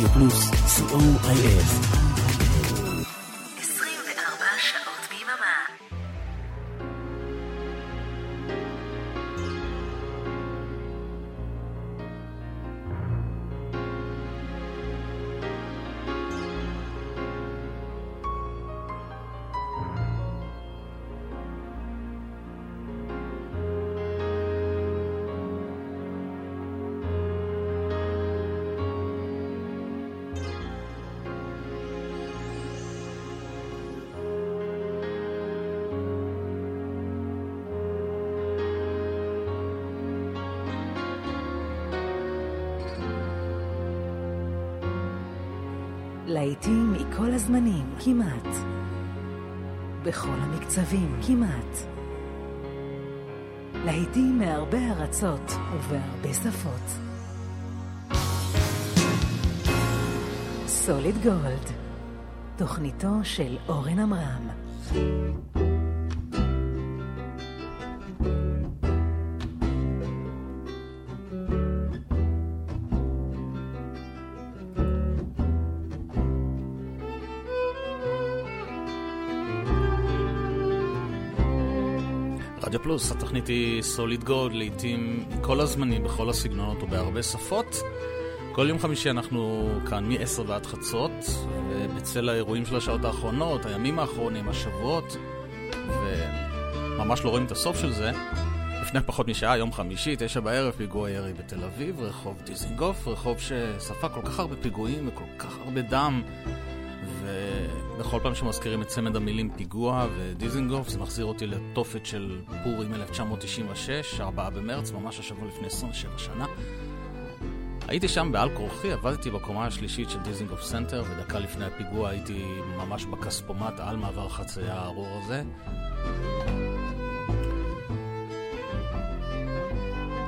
רדיו פלוס, co.il. המקצבים, כמעט. להיטים מהרבה ארצות ובהרבה שפות. סוליד גולד, תוכניתו של אורן עמרם. פלוס, התוכנית היא סוליד גולד, לעיתים כל הזמנים, בכל הסגנונות ובהרבה שפות. כל יום חמישי אנחנו כאן מ-10 ועד חצות, ובצל האירועים של השעות האחרונות, הימים האחרונים, השבועות, וממש לא רואים את הסוף של זה. לפני פחות משעה, יום חמישי, תשע בערב, פיגוע ירי בתל אביב, רחוב דיזינגוף, רחוב שספג כל כך הרבה פיגועים וכל כך הרבה דם. ובכל פעם שמזכירים את צמד המילים פיגוע ודיזנגוף, זה מחזיר אותי לתופת של פורים 1996, 4 במרץ, ממש השבוע לפני 27 שנה. הייתי שם בעל כורחי, עבדתי בקומה השלישית של דיזנגוף סנטר, ודקה לפני הפיגוע הייתי ממש בכספומט על מעבר החצייה הארור הזה.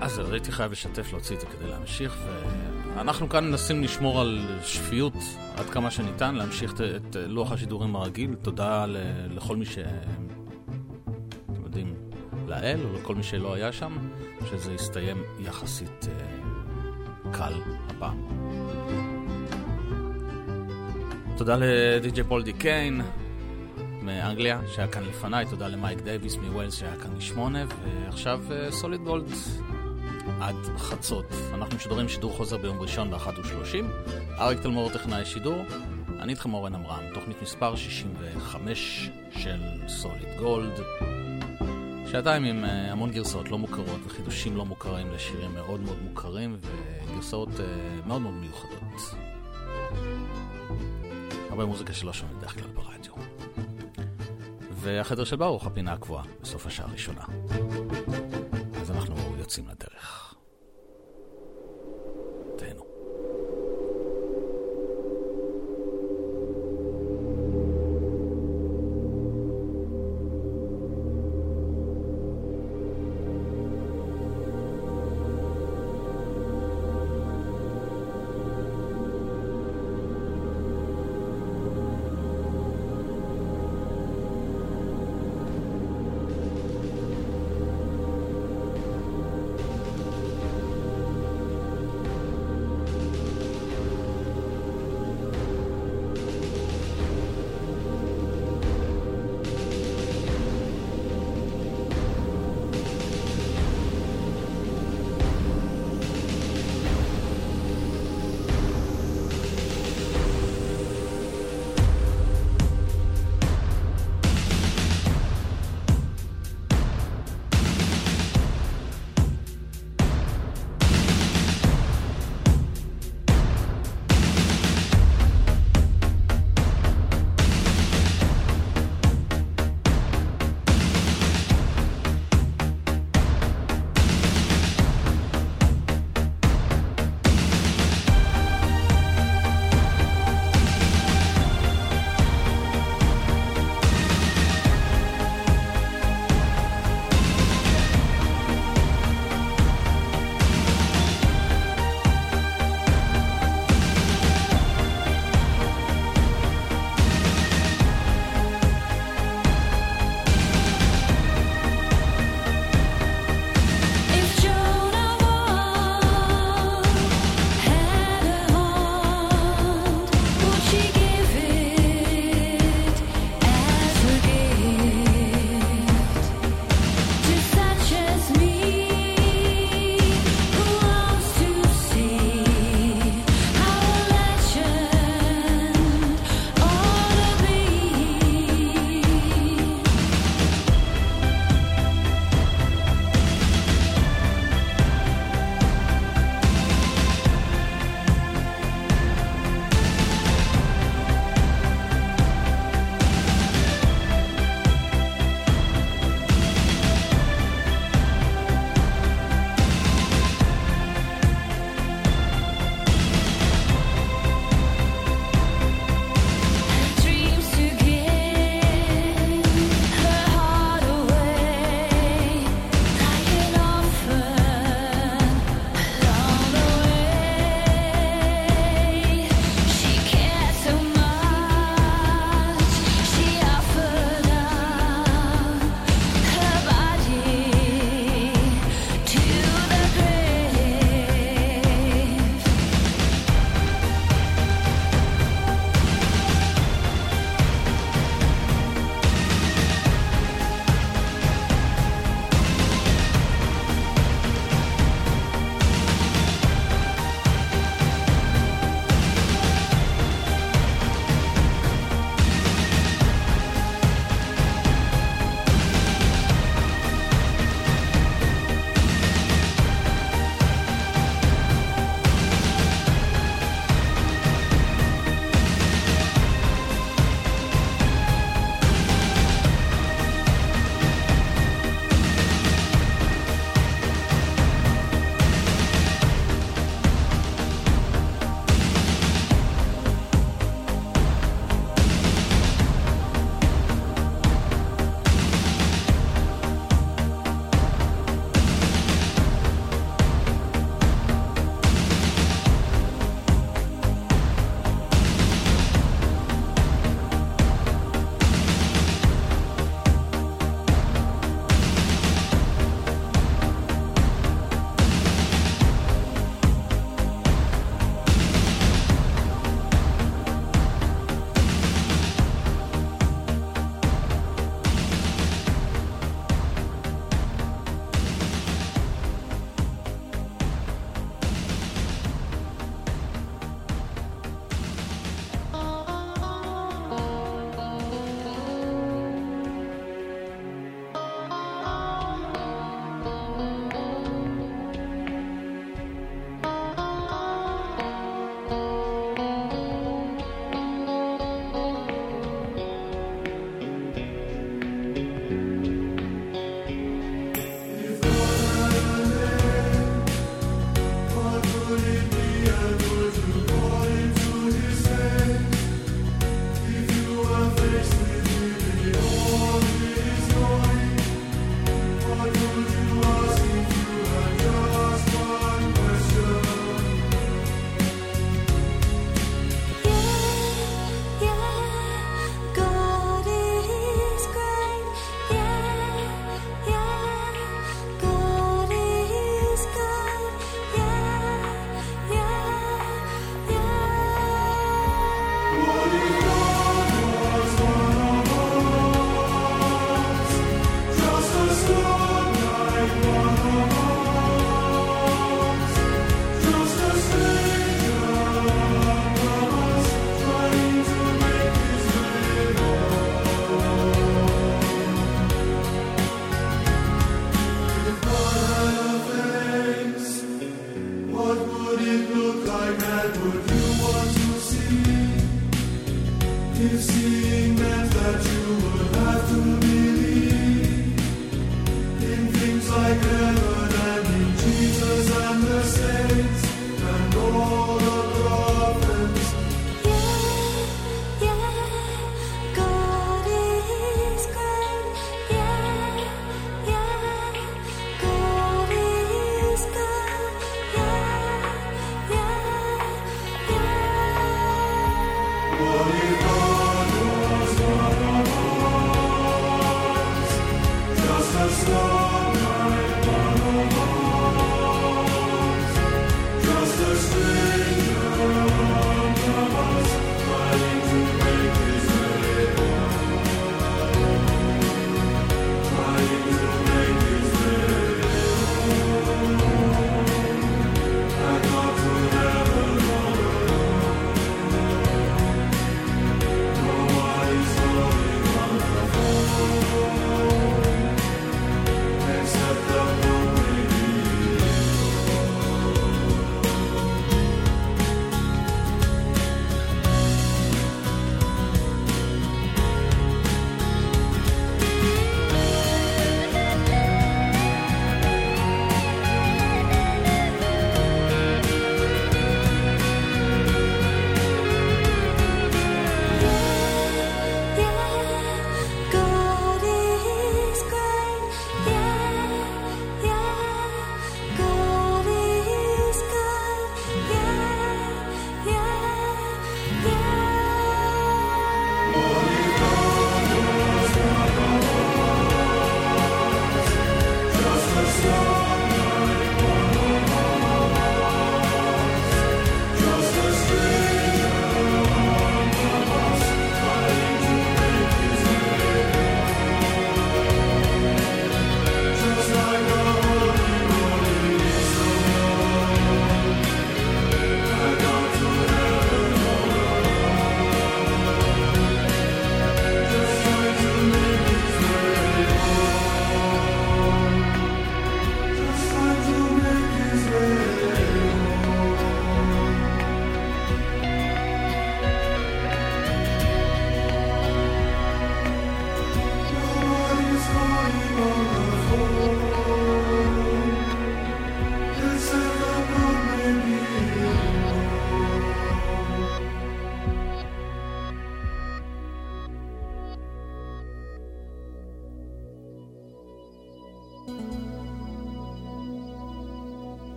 אז הייתי חייב לשתף, להוציא את זה כדי להמשיך, ואנחנו כאן מנסים לשמור על שפיות עד כמה שניתן, להמשיך את, את לוח השידורים הרגיל. תודה ל, לכל מי ש... אתם יודעים, לאל, או לכל מי שלא היה שם, שזה יסתיים יחסית אה, קל הפעם. תודה לדי.ג'י פולדי קיין מאנגליה, שהיה כאן לפניי, תודה למייק דייוויס מווילס שהיה כאן משמונה, ועכשיו סוליד uh, גולד עד חצות. אנחנו משודרים שידור חוזר ביום ראשון ב-13:30. אריק תלמור טכנאי שידור. אני איתכם אורן עמרם, תוכנית מספר 65 של סוליד גולד. שעתיים עם uh, המון גרסאות לא מוכרות וחידושים לא מוכרים לשירים מאוד מאוד מוכרים וגרסאות uh, מאוד מאוד מיוחדות. הרבה מוזיקה שלא שומעים בדרך כלל ברדיו. והחדר של ברוך, הפינה הקבועה, בסוף השעה הראשונה. אז אנחנו יוצאים לדרך.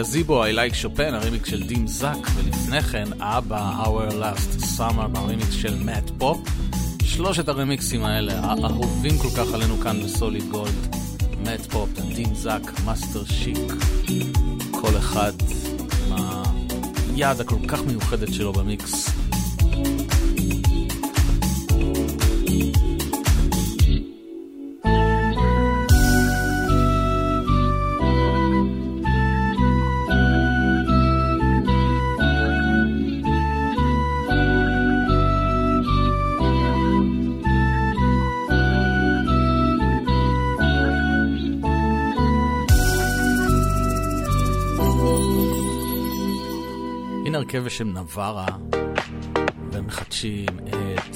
גזיבו, I like Chopin, הרימיקס של דים זאק, ולפני כן ABBA, Our Last Summer, הרימיקס של מאט פופ. שלושת הרימיקסים האלה, האהובים כל כך עלינו כאן בסוליד גולד, מאט פופ, דים זאק, מאסטר שיק, כל אחד עם היד הכל כך מיוחדת שלו במיקס. הרכב בשם נברה, ומחדשים את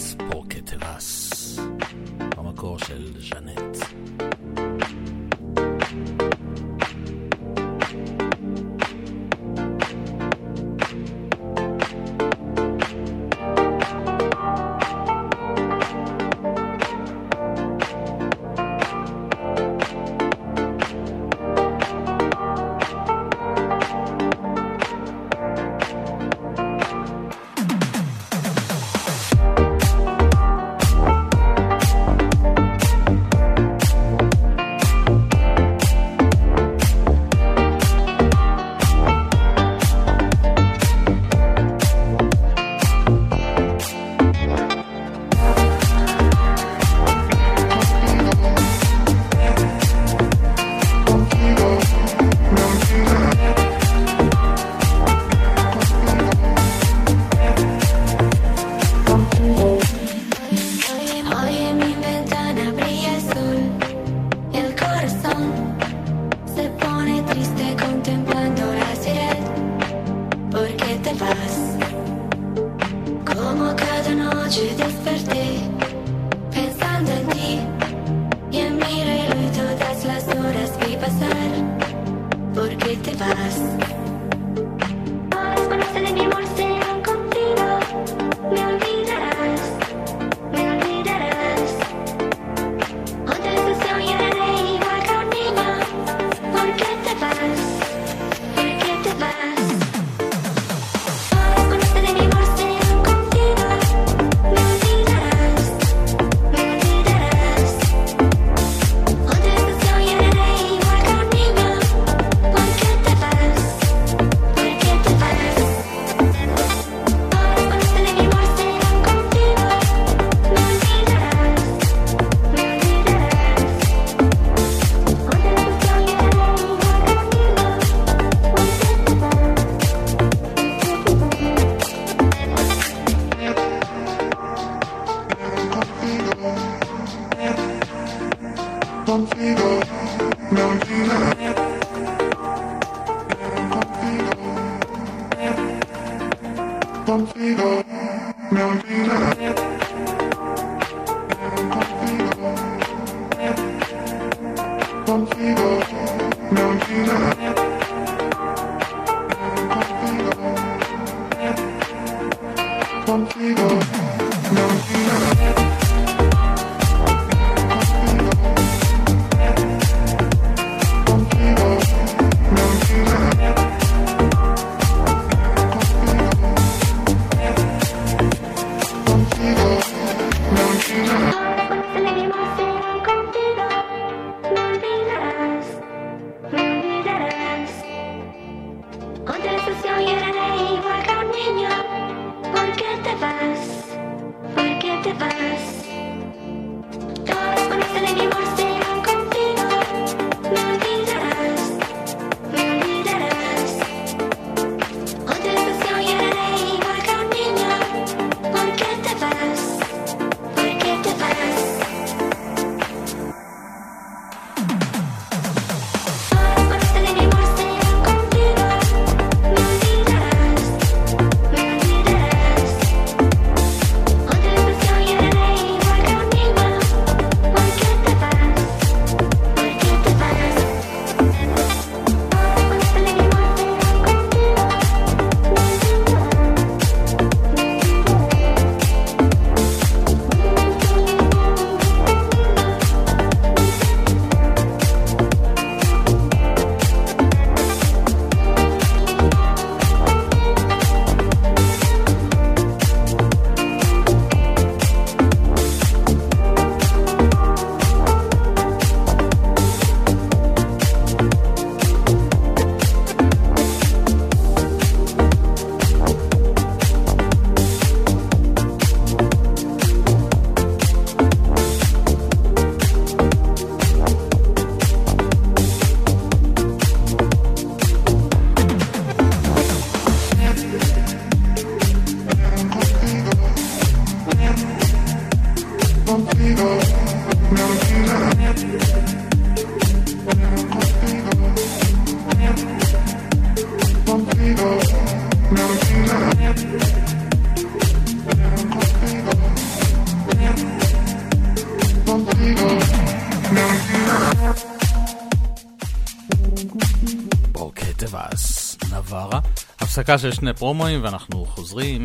הפסקה של שני פרומואים ואנחנו חוזרים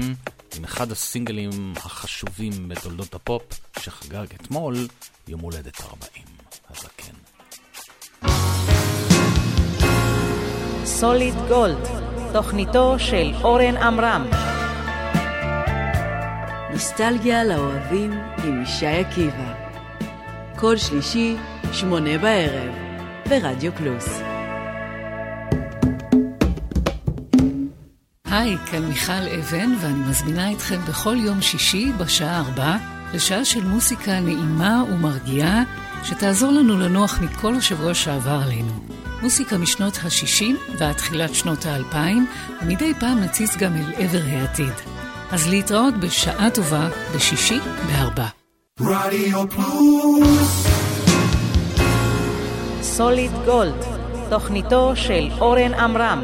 עם אחד הסינגלים החשובים בתולדות הפופ שחגג אתמול יום הולדת 40. הזקן. סוליד גולד, תוכניתו של אורן עמרם. נוסטלגיה לאוהבים עם ישי עקיבא. כל שלישי, שמונה בערב, ברדיו פלוס. היי, כאן מיכל אבן, ואני מזמינה אתכם בכל יום שישי בשעה ארבע לשעה של מוסיקה נעימה ומרגיעה, שתעזור לנו לנוח מכל השבוע שעבר עלינו. מוסיקה משנות ה-60 ועד תחילת שנות ה-2000, ומדי פעם נציץ גם אל עבר העתיד. אז להתראות בשעה טובה בשישי בארבע. רדיו פלוס סוליד גולד, תוכניתו של אורן עמרם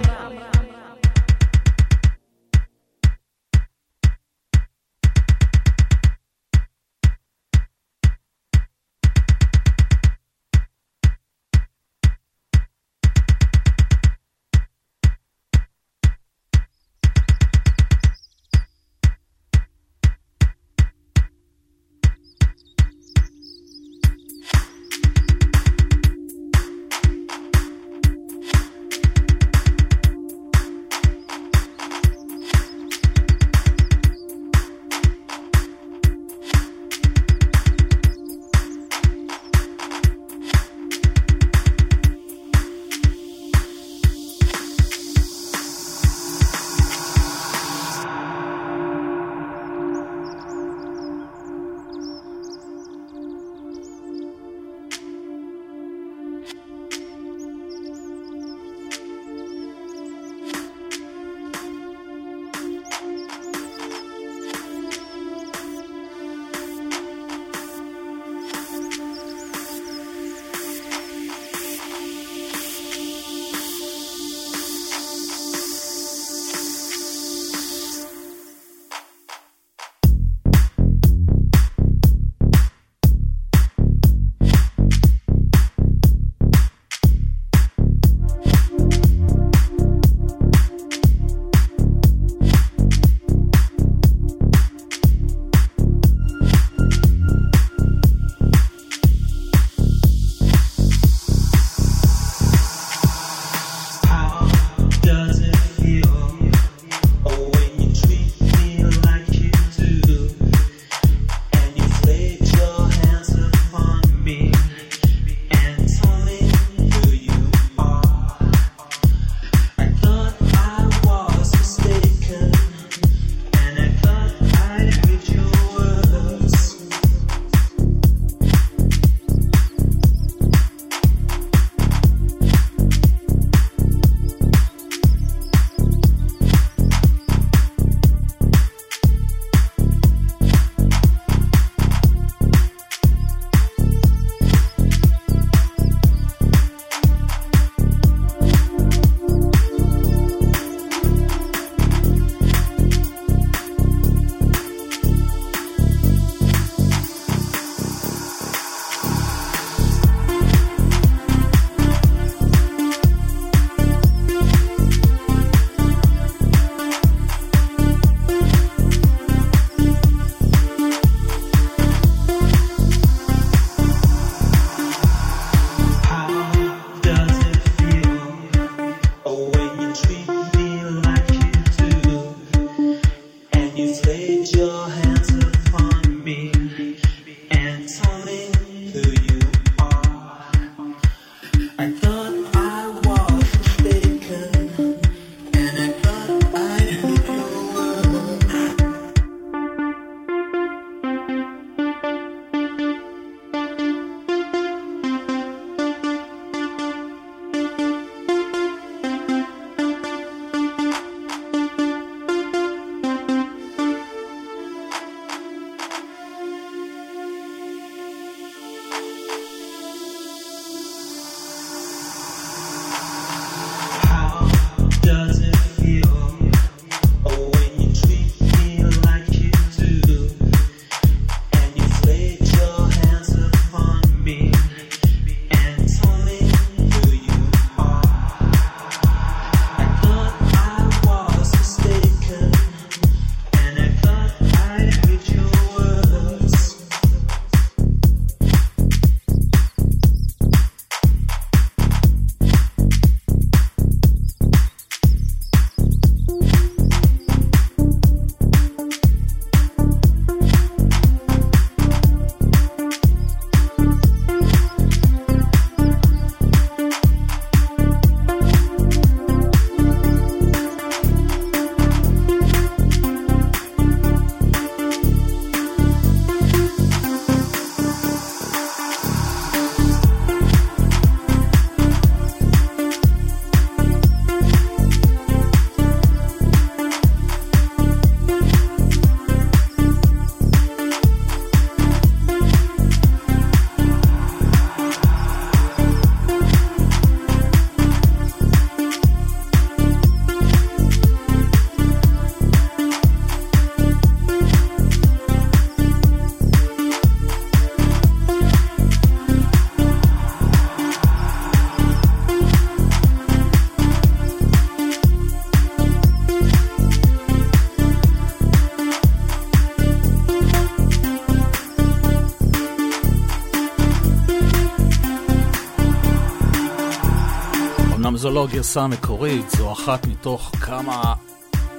לא הגרסה המקורית, זו אחת מתוך כמה,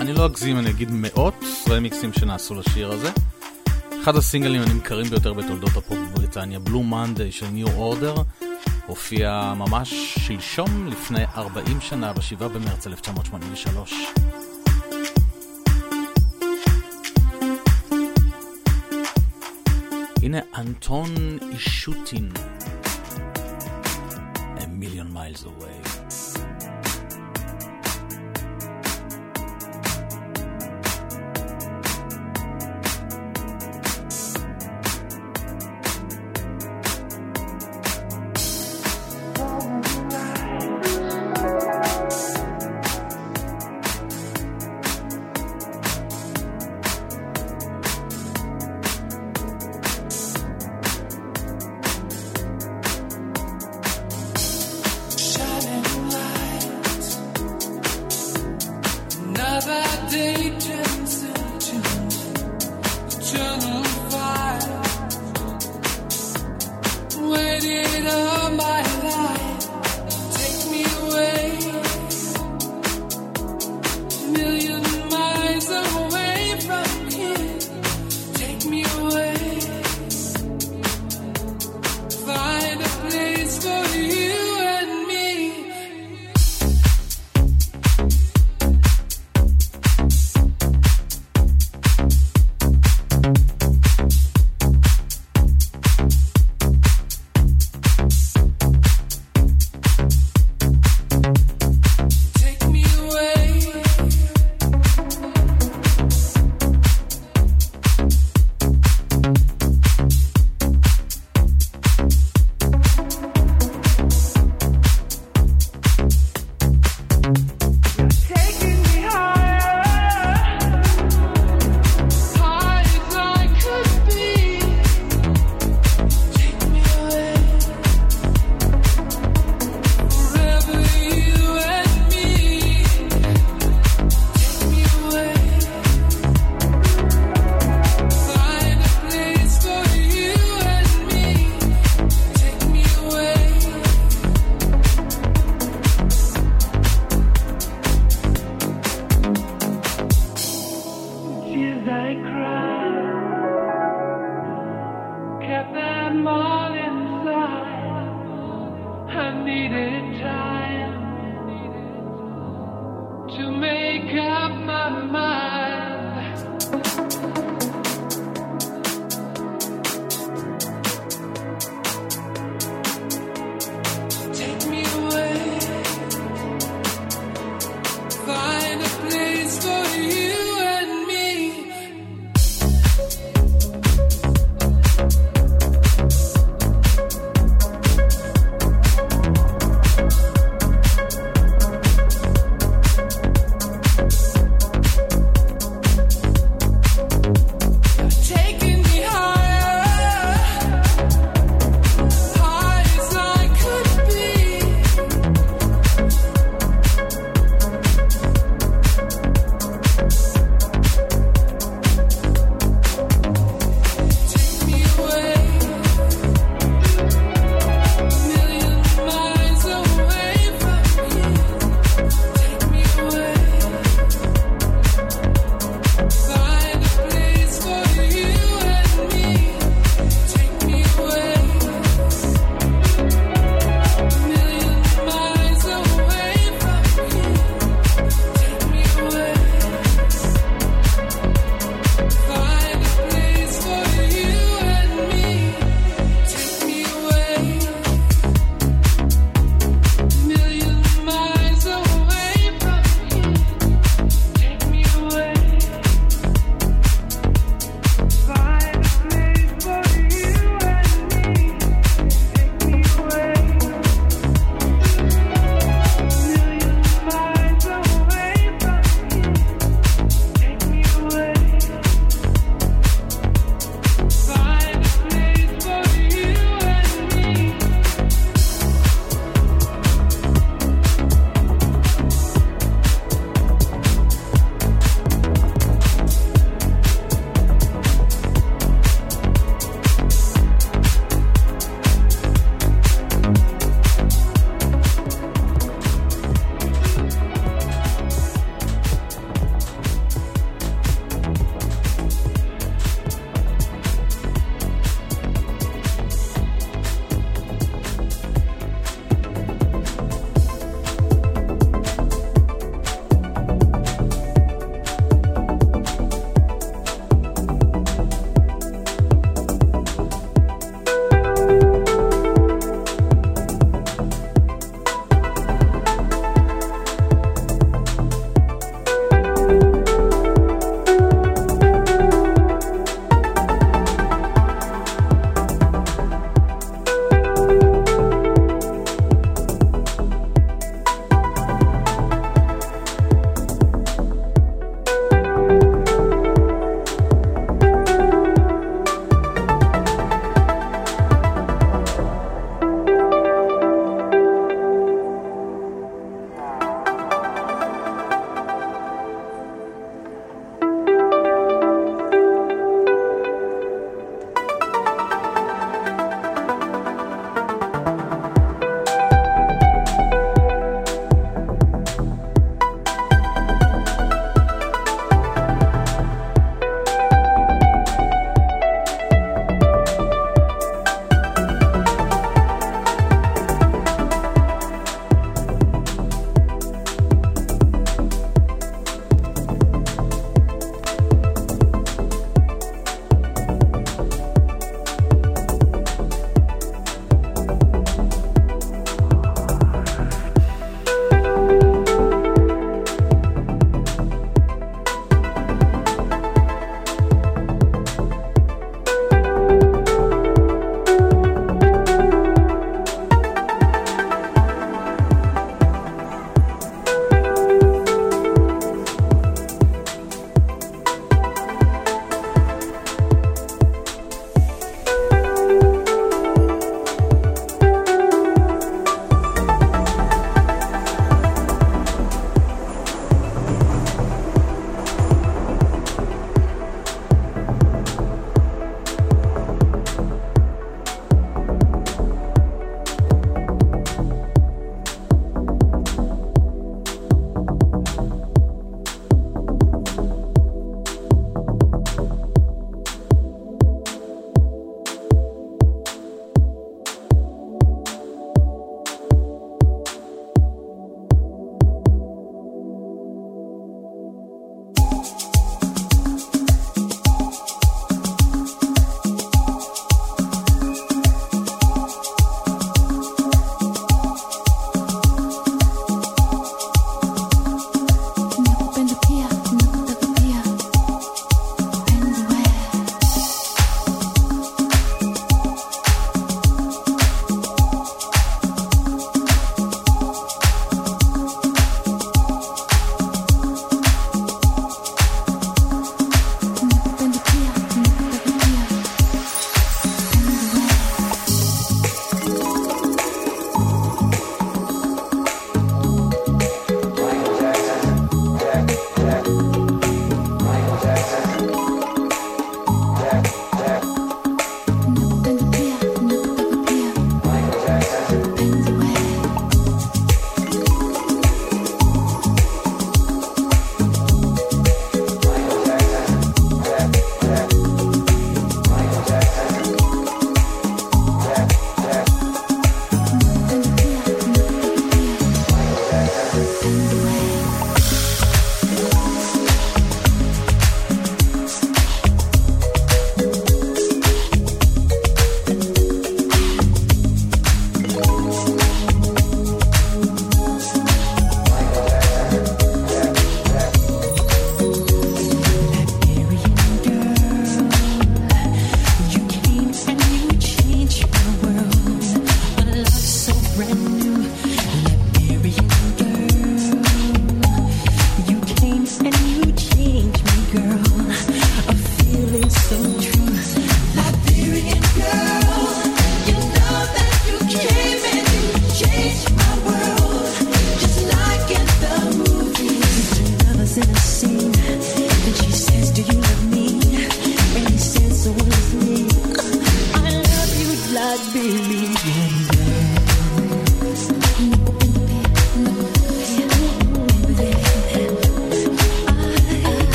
אני לא אגזים, אני אגיד מאות רמיקסים שנעשו לשיר הזה. אחד הסינגלים הנמכרים ביותר בתולדות הפופ בבריטניה, בלו מנדי של ניו אורדר, הופיע ממש שלשום לפני 40 שנה, ב-7 במרץ 1983. הנה אנטון אישוטין,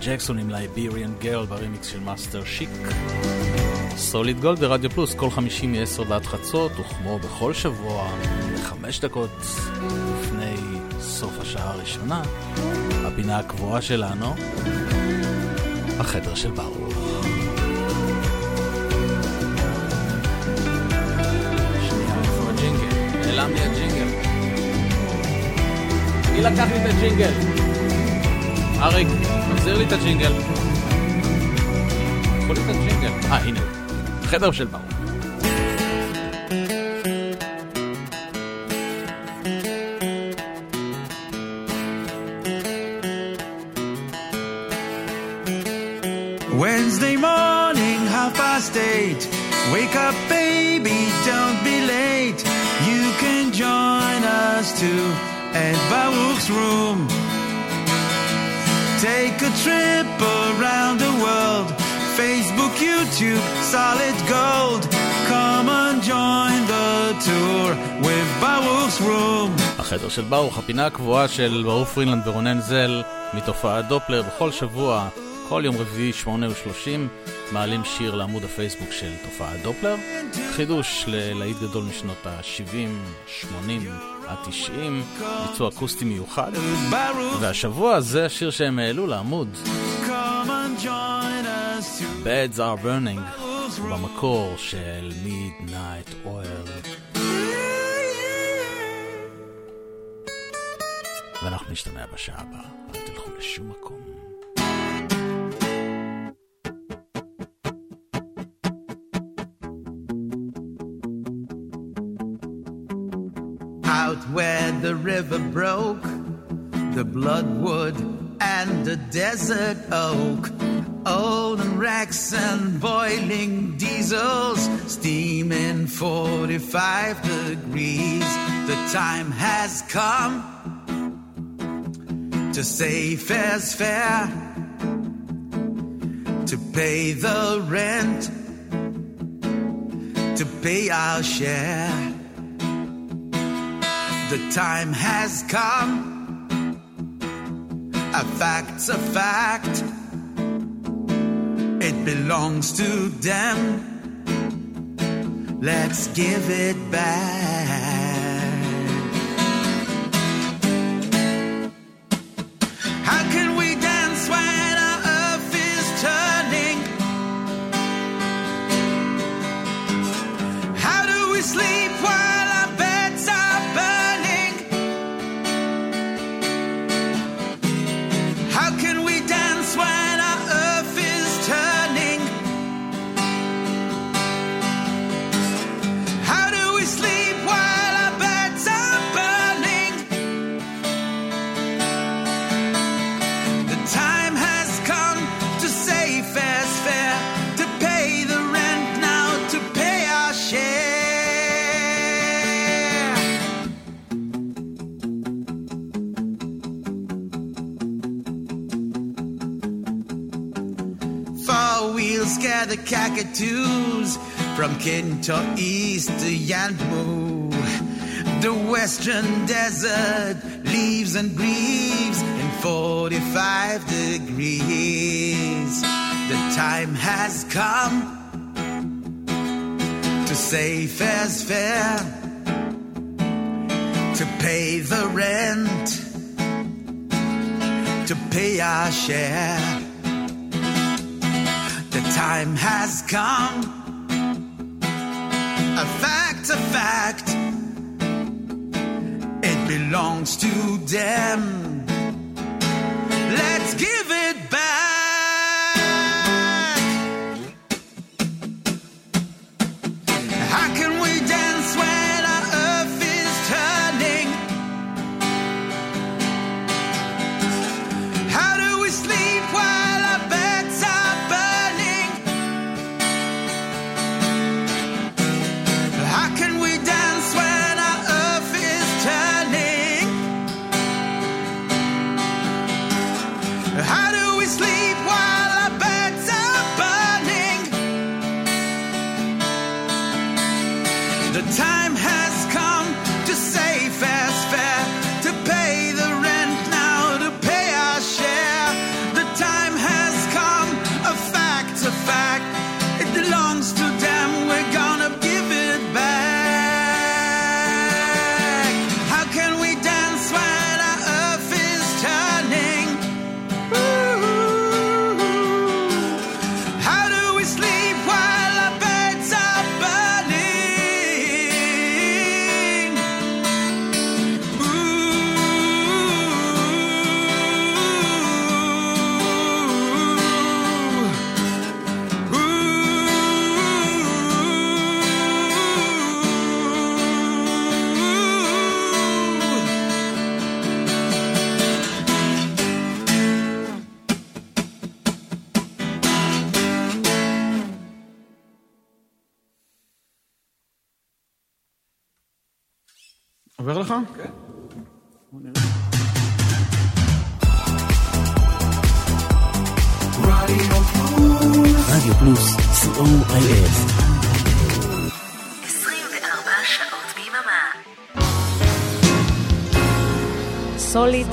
ג'קסון עם Liberian Girl ברימיקס של מאסטר שיק. סוליד גולד ברדיו פלוס כל חמישי מ-10 ועד חצות, וכמו בכל שבוע, חמש דקות לפני סוף השעה הראשונה, הפינה הקבועה שלנו, החדר של ברוך. לקח לי את הג'ינגל? אריק. תחזיר לי את הג'ינגל. קחו לי את הג'ינגל. אה, הנה הוא. חדר של ברוך. Wednesday morning, half past eight. Wake up, baby, don't be late. You can join us too At Baruch's room. Take a trip around the world. Facebook, YouTube, solid gold. Come and join the tour with Baruch's room. החדר של ברוך, הפינה הקבועה של ברוך פרינלנד ורונן זל מתופעת דופלר בכל שבוע, כל יום רביעי, שמונה ושלושים, מעלים שיר לעמוד הפייסבוק של תופעת דופלר. חידוש ללהיט גדול משנות ה-70, 80, ה-90, ביצוע אקוסטי מיוחד. והשבוע זה השיר שהם העלו לעמוד. Beds are burning, במקור של Midnight Oil. ואנחנו נשתמע בשעה הבאה, אל תלכו לשום מקום. out where the river broke, the bloodwood and the desert oak. old wrecks and boiling diesels, steaming 45 degrees. The time has come to say fair's fair, to pay the rent, to pay our share the time has come. A fact's a fact, it belongs to them. Let's give it back. Into east to The western desert leaves and grieves in 45 degrees. The time has come to say fair's fair, to pay the rent, to pay our share. The time has come a fact, a fact. It belongs to them. Let's give.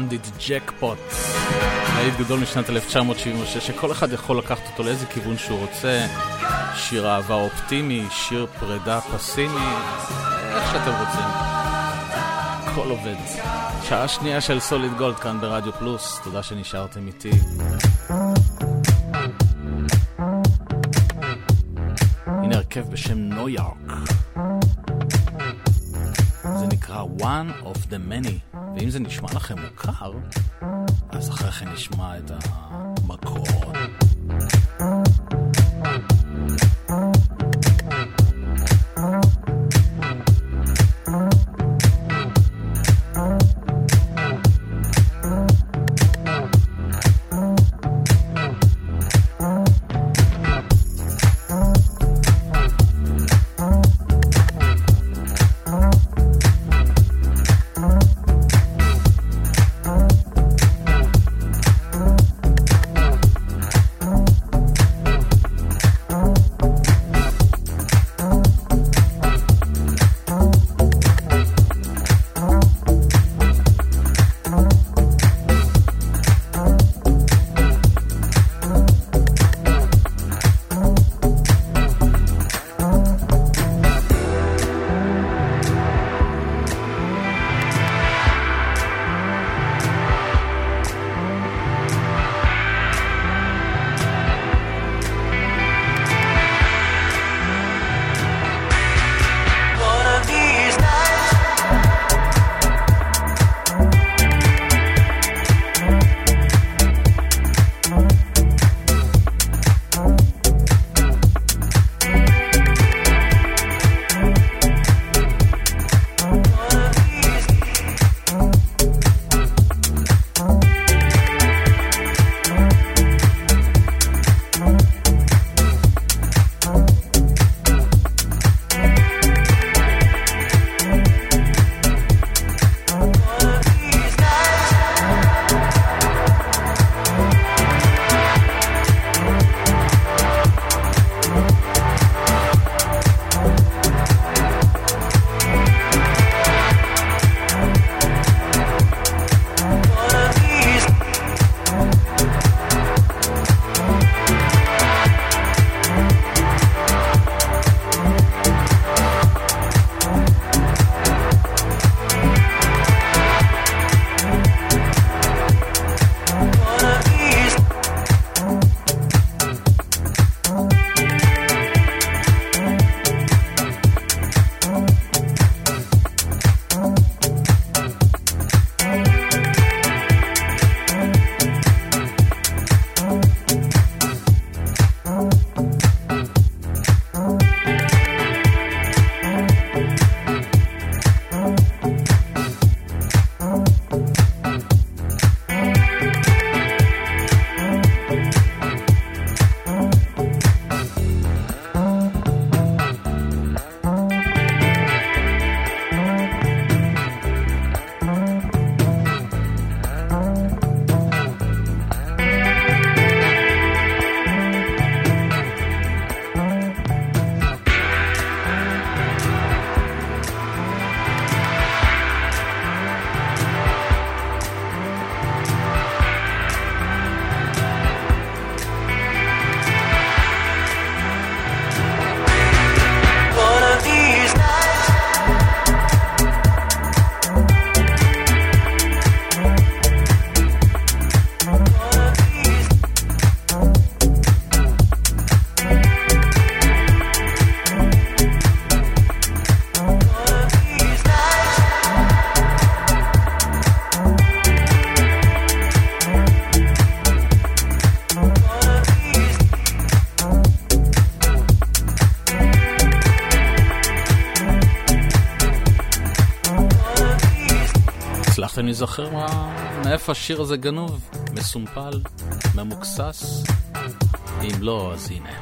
ההולנדית ג'קפוט. להיט גדול משנת 1976, שכל אחד יכול לקחת אותו לאיזה כיוון שהוא רוצה. שיר אהבה אופטימי, שיר פרידה פסימי, איך שאתם רוצים. הכל עובד. שעה שנייה של סוליד גולד כאן ברדיו פלוס, תודה שנשארתם איתי. הנה הרכב בשם נו יורק. זה נקרא One of the Many, ואם זה נשמע לכם מוכר, אז אחרי כן נשמע את המקור. להיזכר מאיפה השיר הזה גנוב, מסומפל, ממוקסס? אם לא, אז הנה.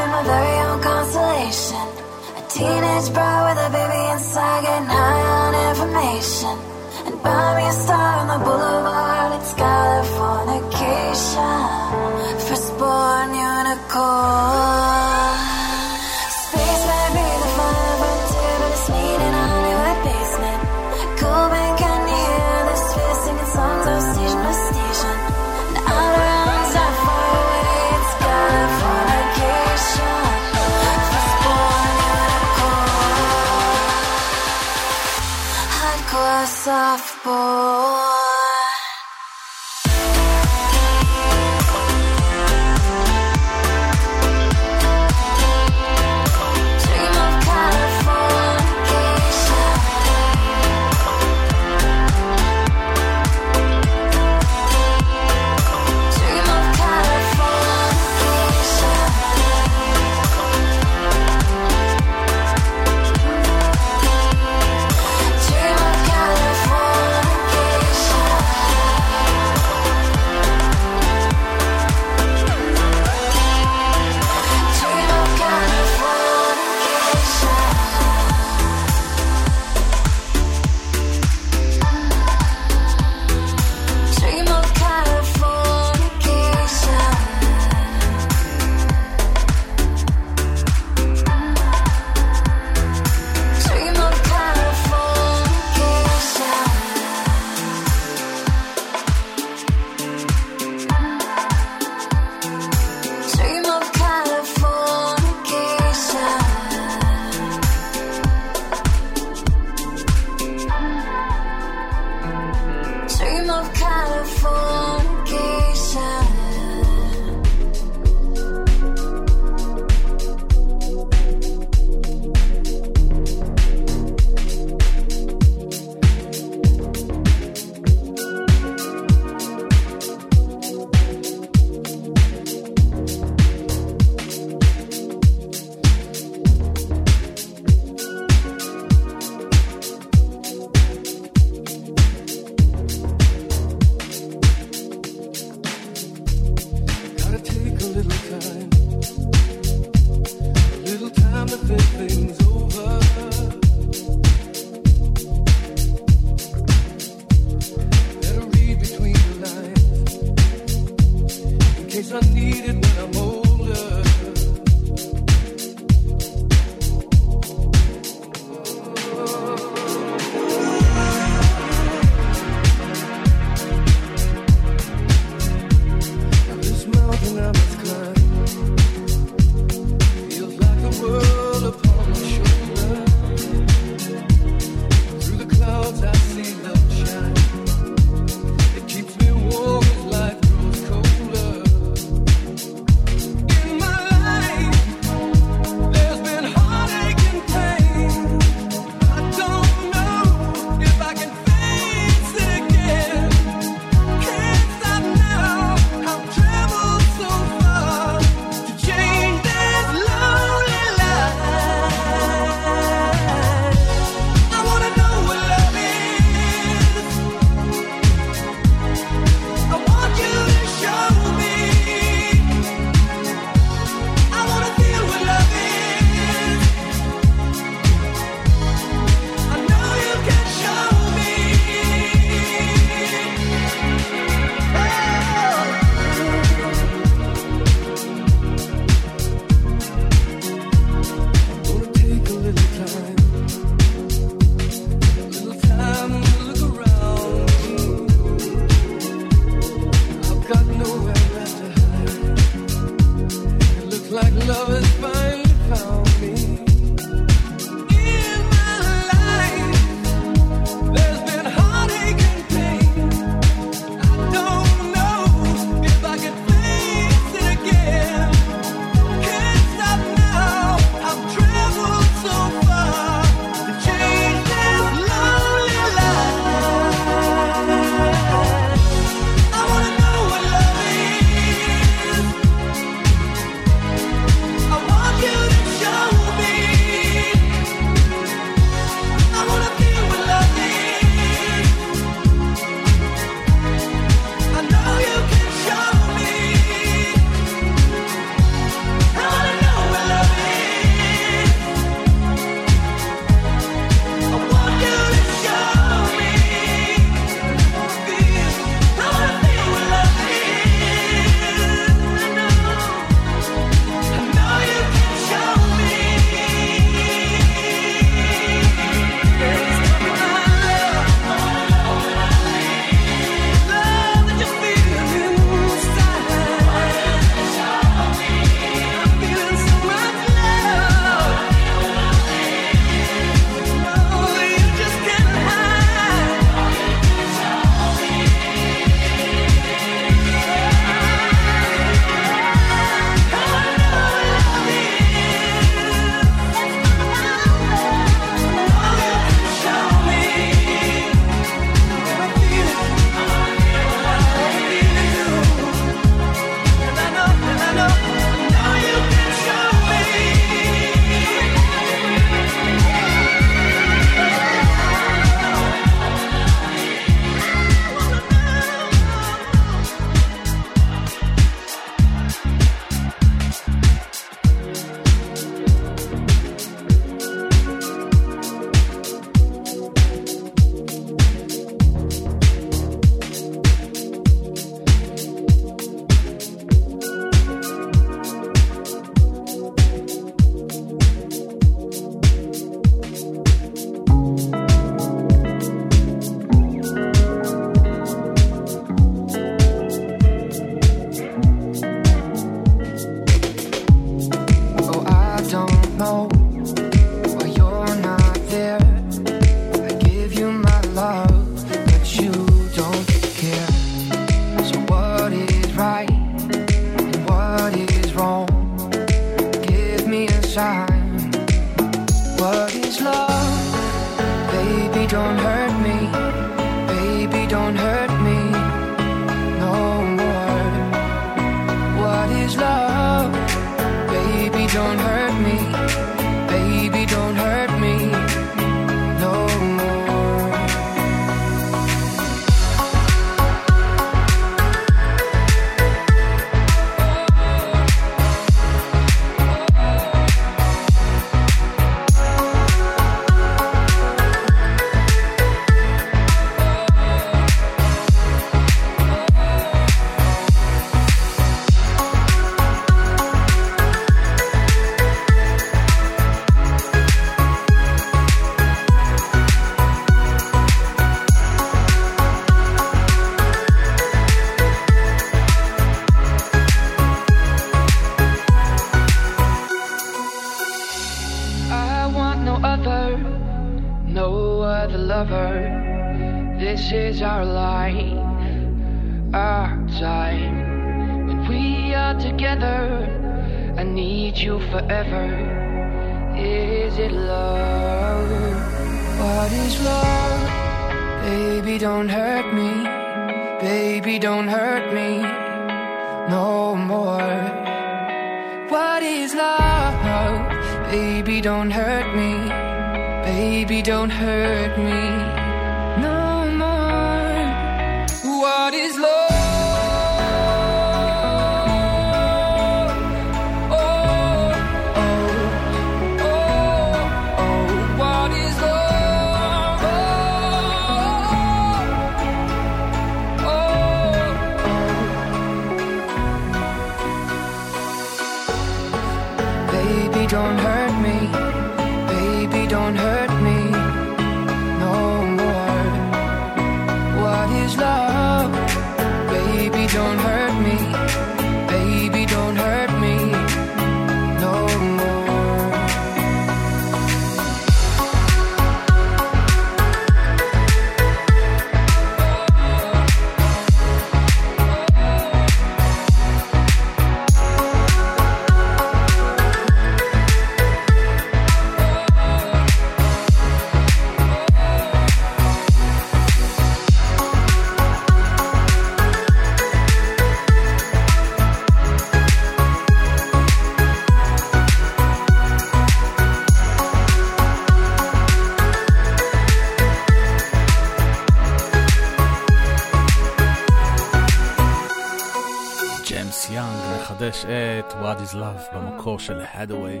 במקור של הדווי.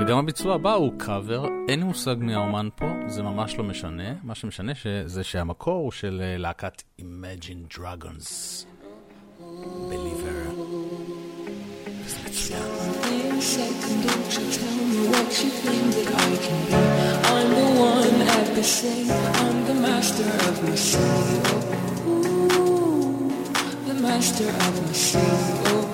וגם הביצוע הבא הוא קאבר, אין מושג מי האומן פה, זה ממש לא משנה. מה שמשנה זה שהמקור הוא של אה, להקת Imagine Dragons. Believer. Master of master of oh,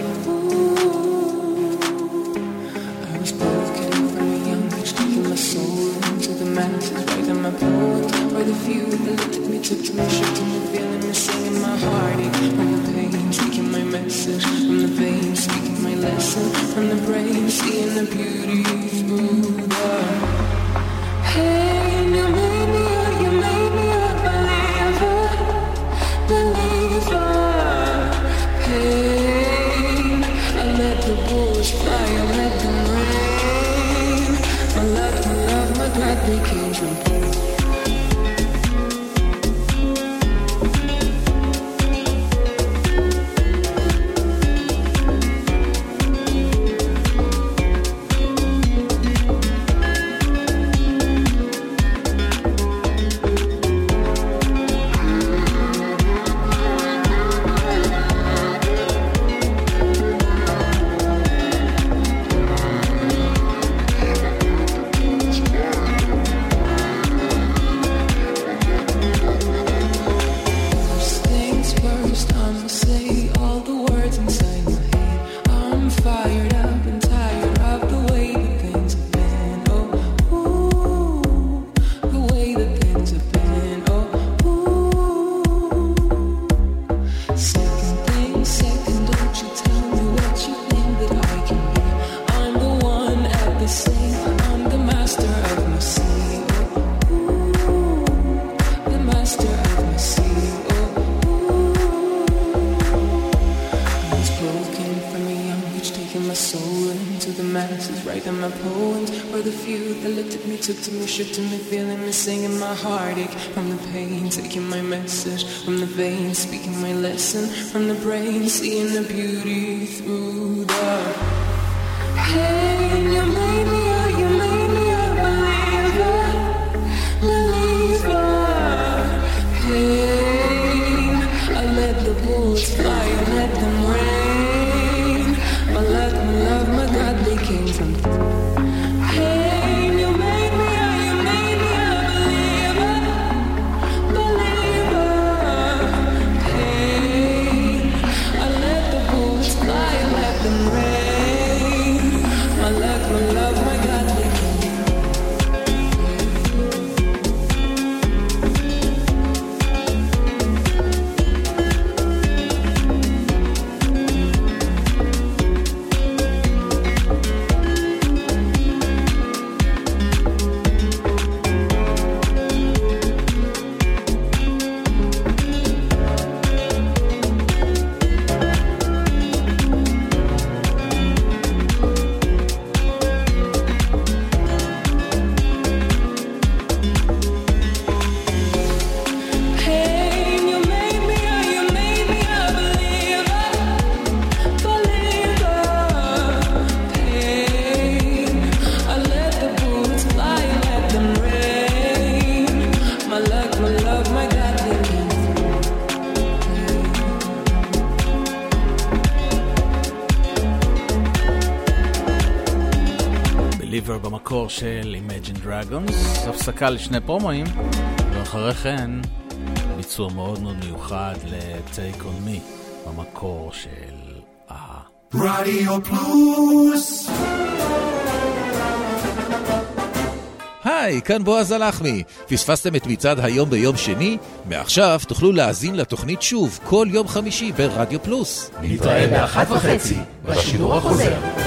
friends, waiting my poem, were the few that looked at me, took to me, to me, feeling me, singing my heartache from the pain, speaking my message from the veins, speaking my lesson from the brain, seeing the beauty of Buddha. Hey. we can של Imagine Dragons, הפסקה לשני פרומואים, ואחרי כן ביצוע מאוד מאוד מיוחד ל-Take on Me, במקור של ה... רדיו פלוס! היי, כאן בועז הלחמי. פספסתם את מצעד היום ביום שני? מעכשיו תוכלו להאזין לתוכנית שוב כל יום חמישי ברדיו פלוס. נתראה באחת וחצי, בשידור החוזר.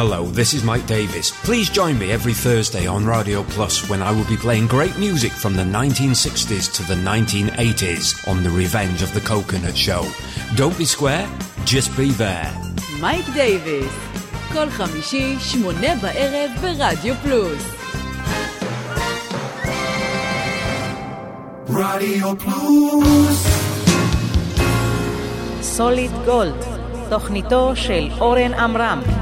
Hello, this is Mike Davis. Please join me every Thursday on Radio Plus when I will be playing great music from the 1960s to the 1980s on The Revenge of the Coconut Show. Don't be square, just be there. Mike Davis. כל חמישי, שמונה בערב ברדיו פלוס. רדיו פלוס. סוליד גולד, תוכניתו של אורן עמרם.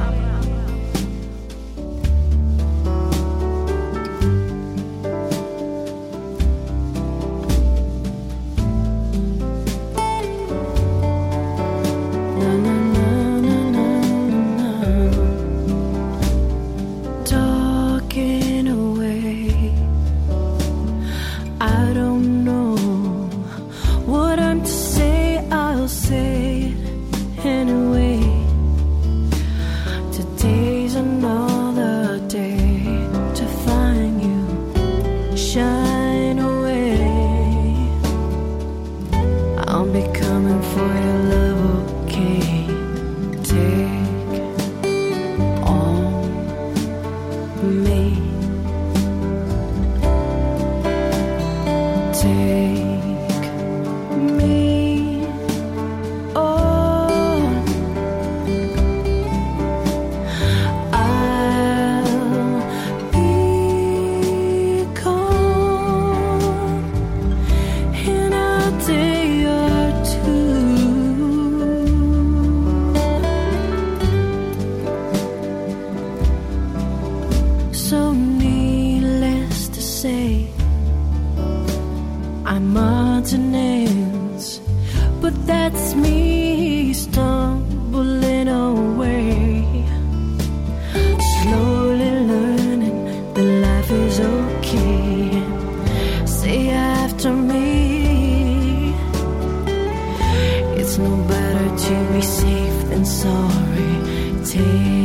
sorry take.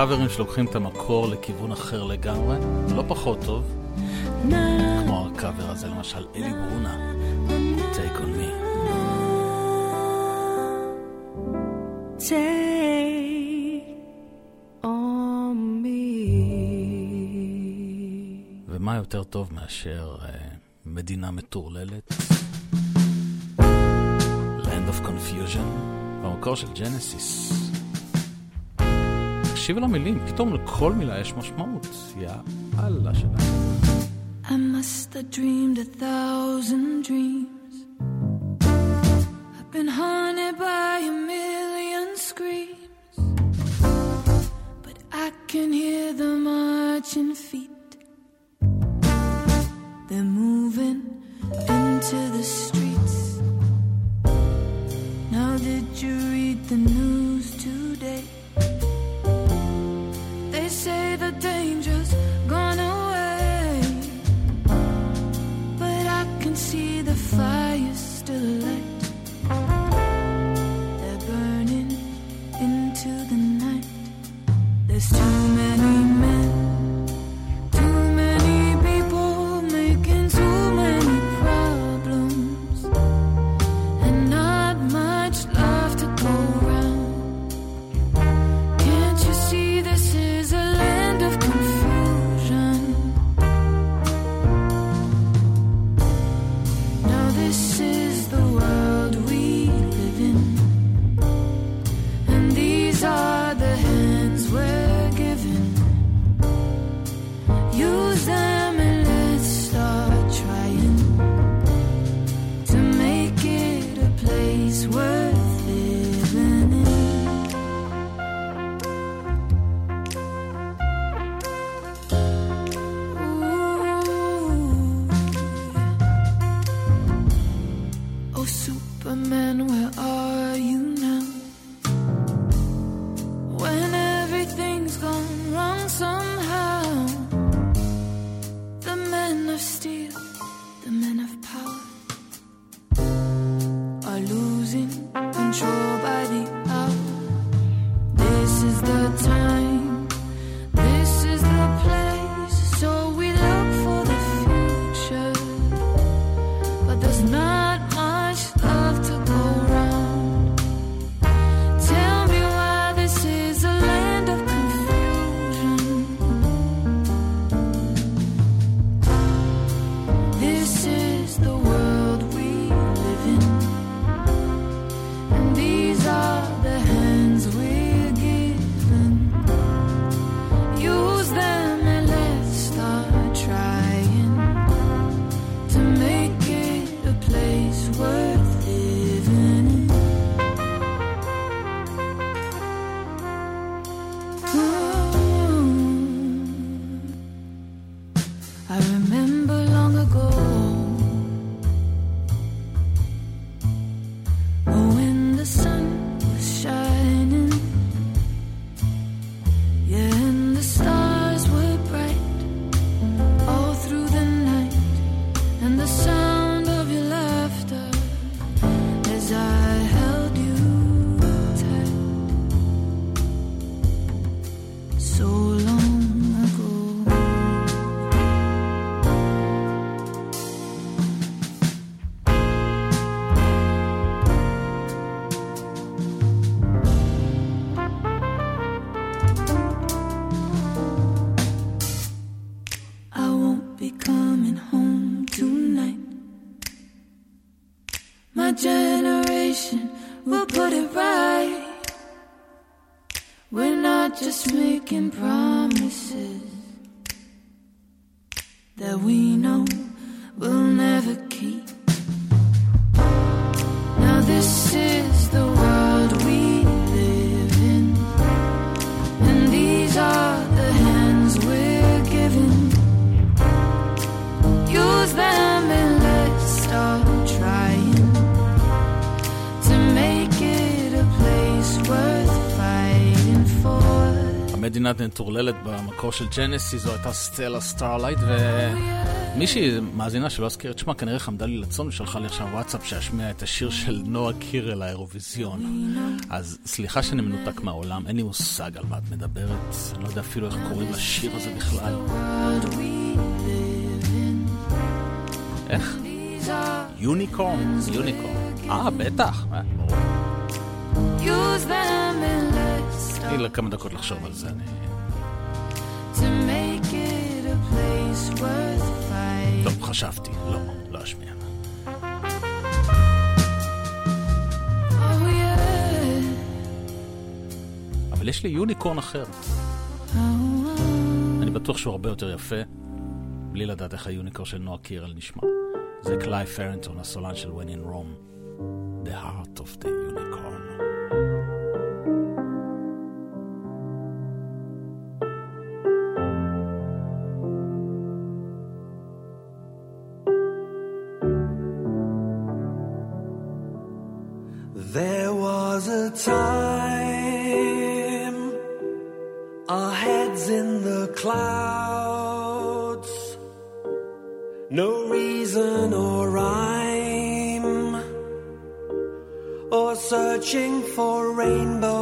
קאברים שלוקחים את המקור לכיוון אחר לגמרי, לא פחות טוב, כמו הקאבר הזה למשל, אלי ברונה, Take on me. ומה יותר טוב מאשר uh, מדינה מטורללת? Land of Confusion, במקור של ג'נסיס. תקשיבי למילים, פתאום לכל מילה יש משמעות. יא אללה שלנו. I must have dreamed a thousand מדינה מטורללת במקור של ג'נסיס, זו הייתה סטלה סטארלייט, ומישהי, מאזינה שלא אזכיר את שמה, כנראה חמדה לי לצון ושלחה לי עכשיו וואטסאפ שאשמיע את השיר של נועה קירל לאירוויזיון. אז סליחה שאני מנותק מהעולם, אין לי מושג על מה את מדברת, אני לא יודע אפילו איך קוראים לשיר הזה בכלל. איך? Unicorn, Unicorn. אה, בטח. לי כמה דקות לחשוב על זה, אני... טוב, חשבתי, לא, לא אשמיע. אבל יש לי יוניקורן אחר. אני בטוח שהוא הרבה יותר יפה, בלי לדעת איך היוניקורן של נועה קירל נשמע. זה קליי פרנטון, הסולן של When in Rome. The heart of the unicorn. Searching for rainbows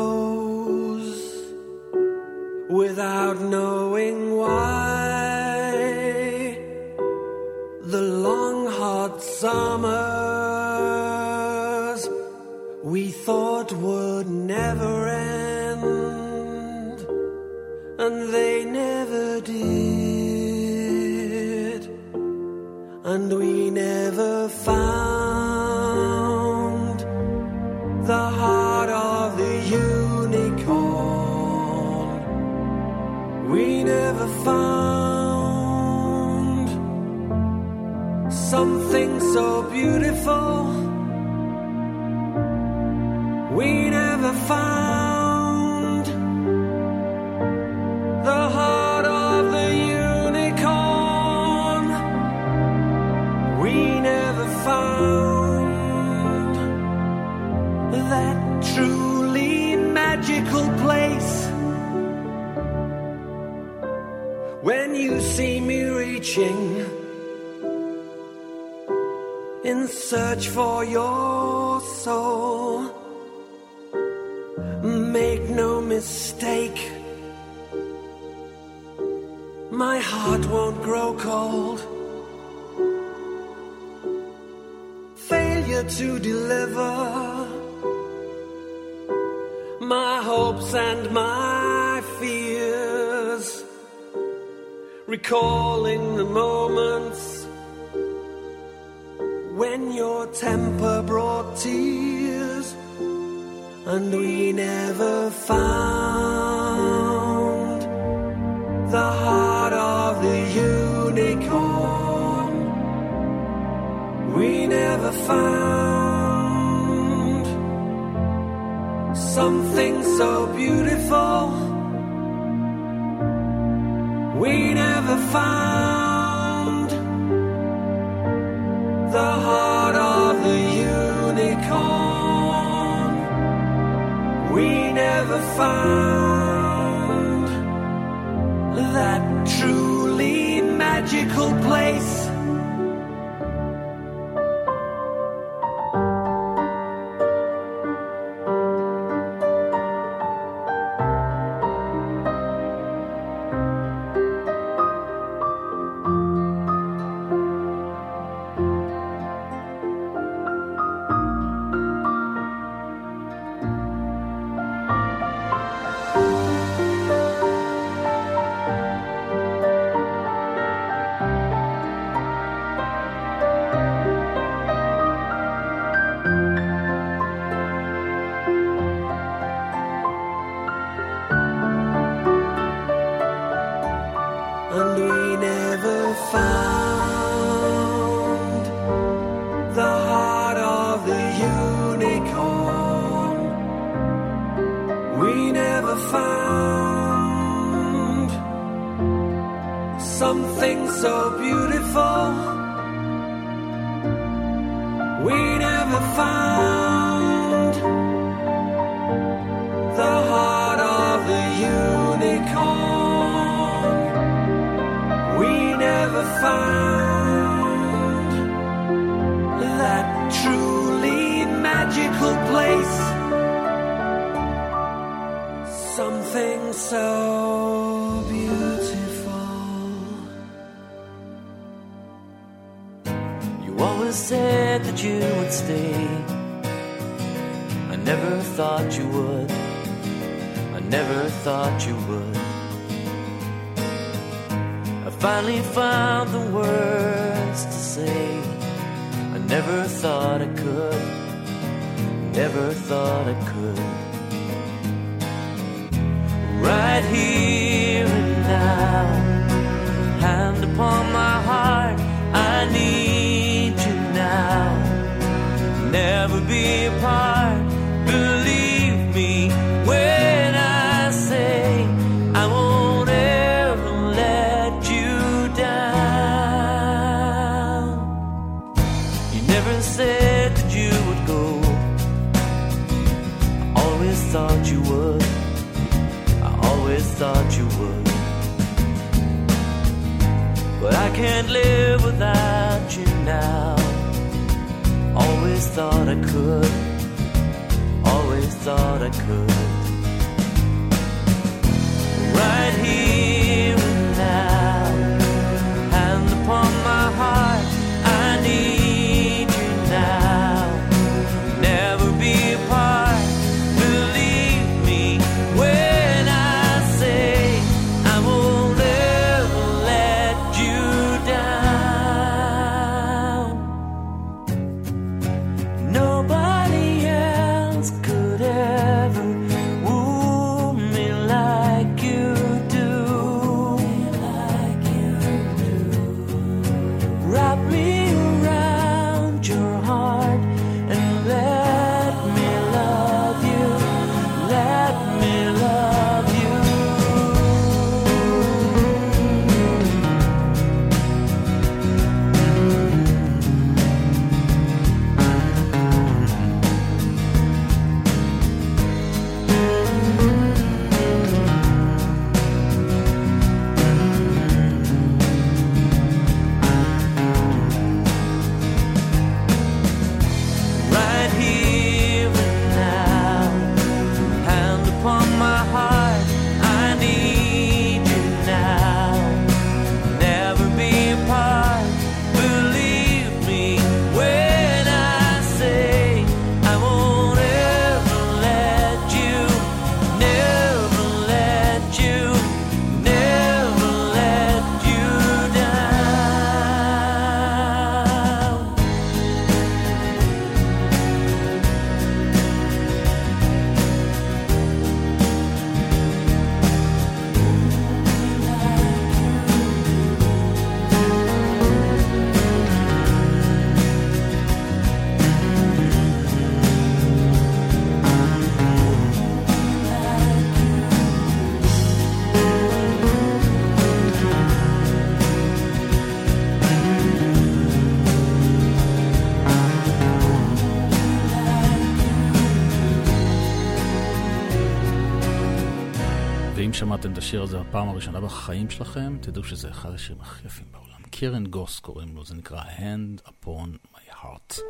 בפעם הראשונה בחיים שלכם, תדעו שזה אחד השירים הכי יפים בעולם. קרן גוס קוראים לו, זה נקרא Hand Upon My Heart.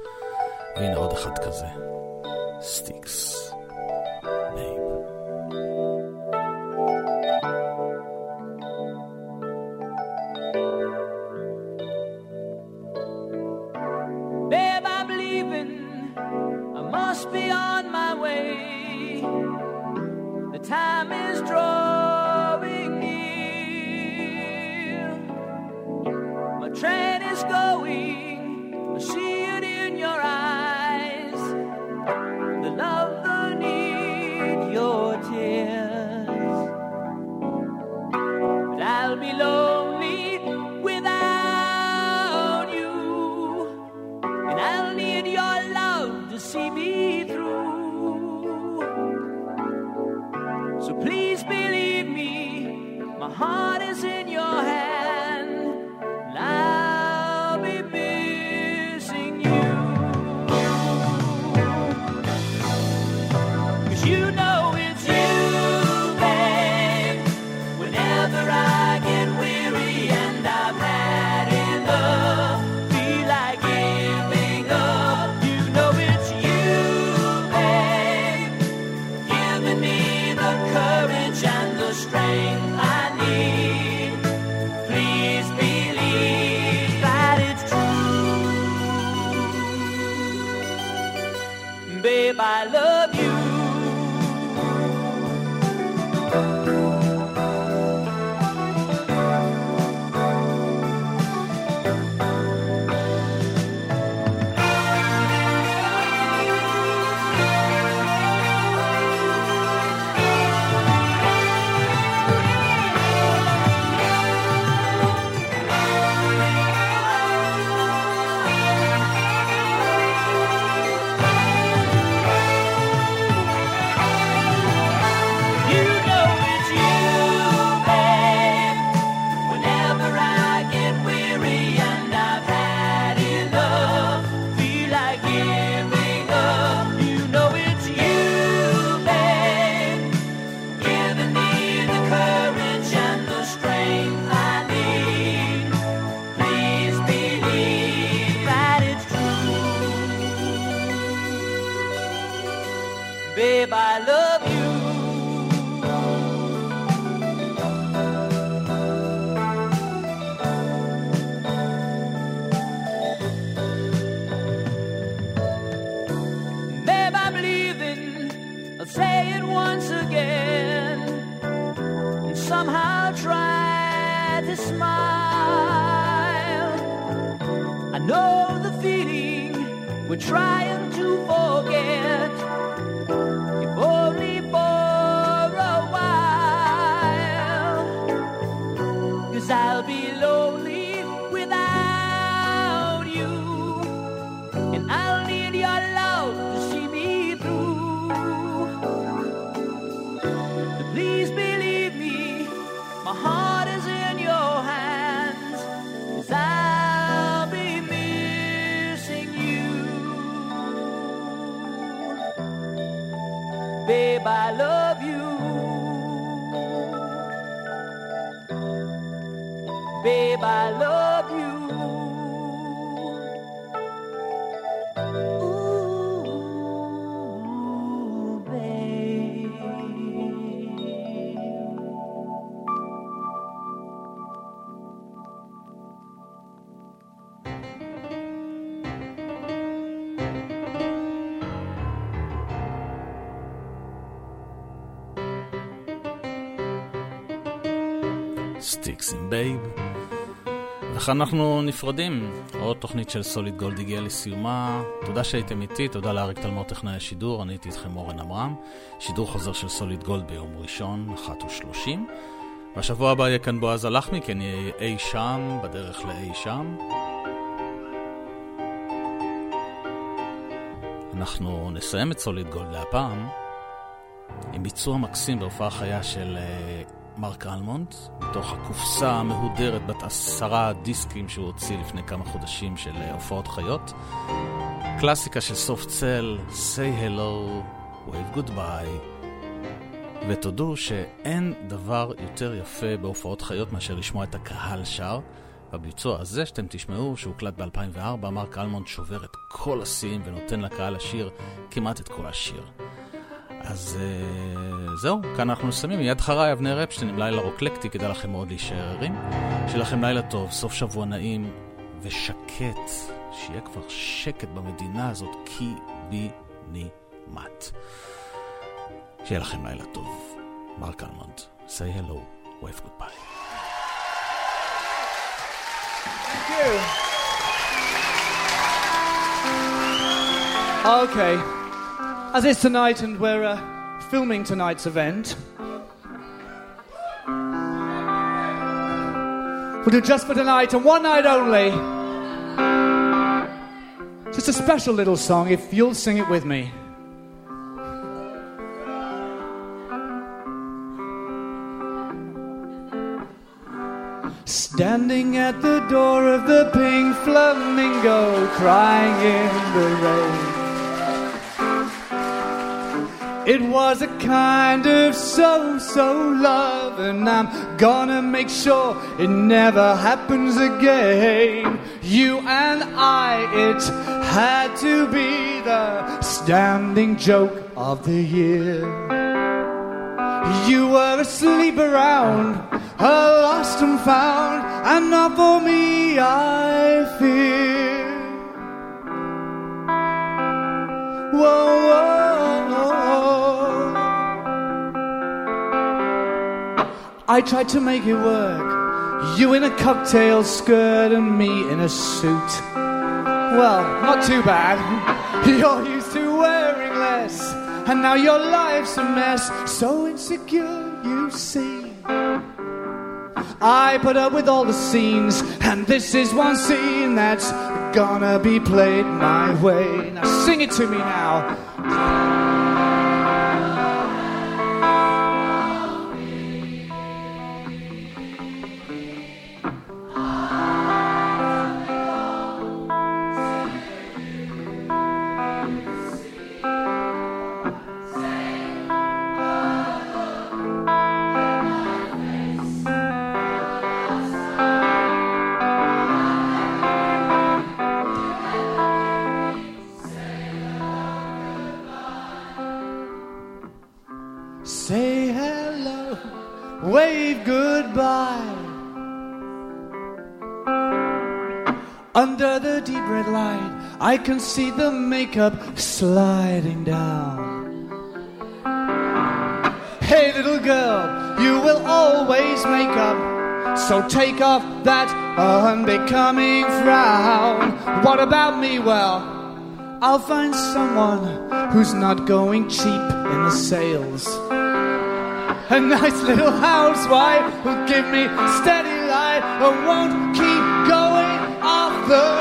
והנה עוד אחד כזה. סטיקס. name. Trying וכאן אנחנו נפרדים. עוד תוכנית של סוליד גולד הגיעה לסיומה. תודה שהייתם איתי, תודה לאריק תלמור טכנאי השידור, אני הייתי איתכם אורן עמרם. שידור חוזר של סוליד גולד ביום ראשון, 1:30. והשבוע הבא יהיה כאן בועז הלחמי, כי אני אהיה אי שם, בדרך לאי שם. אנחנו נסיים את סוליד גולד להפעם עם ביצוע מקסים בהופעה חיה של אה, מרק אלמונד, מתוך הקופסה המהודרת בת עשרה דיסקים שהוא הוציא לפני כמה חודשים של אה, הופעות חיות. קלאסיקה של סוף צל, say hello, wave goodbye. ותודו שאין דבר יותר יפה בהופעות חיות מאשר לשמוע את הקהל שר. בביצוע הזה שאתם תשמעו, שהוקלט ב-2004, מרק אלמונד שובר את כל השיאים ונותן לקהל השיר כמעט את כל השיר. אז uh, זהו, כאן אנחנו מסיימים. מיד אחריי אבנר אפשטיין עם לילה רוקלקטי, כדאי לכם מאוד להישאר ערים. שיהיה לכם לילה טוב, סוף שבוע נעים ושקט. שיהיה כבר שקט במדינה הזאת, כי בי נימט. שיהיה לכם לילה טוב. מרק אלמונד, say hello, wave goodbye. Thank you. Okay. As it's tonight and we're uh, filming tonight's event, we'll do just for tonight and one night only. Just a special little song if you'll sing it with me. Standing at the door of the pink flamingo, crying in the rain. It was a kind of so so love, and I'm gonna make sure it never happens again. You and I, it had to be the standing joke of the year. You were asleep around, a lost and found, and not for me, I fear. Whoa, whoa. I tried to make it work. You in a cocktail skirt and me in a suit. Well, not too bad. You're used to wearing less, and now your life's a mess. So insecure, you see. I put up with all the scenes, and this is one scene that's gonna be played my way. Now sing it to me now. I can see the makeup sliding down. Hey, little girl, you will always make up. So take off that unbecoming frown. What about me? Well, I'll find someone who's not going cheap in the sales. A nice little housewife who'll give me steady light and won't keep going off the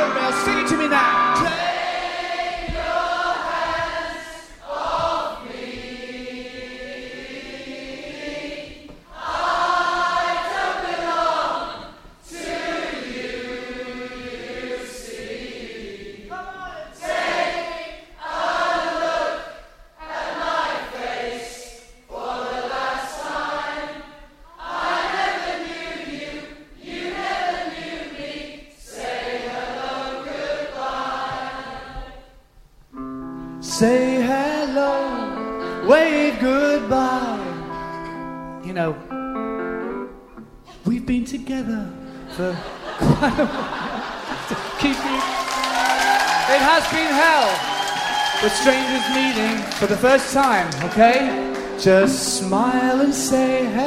for the first time, okay? Just smile and say hello.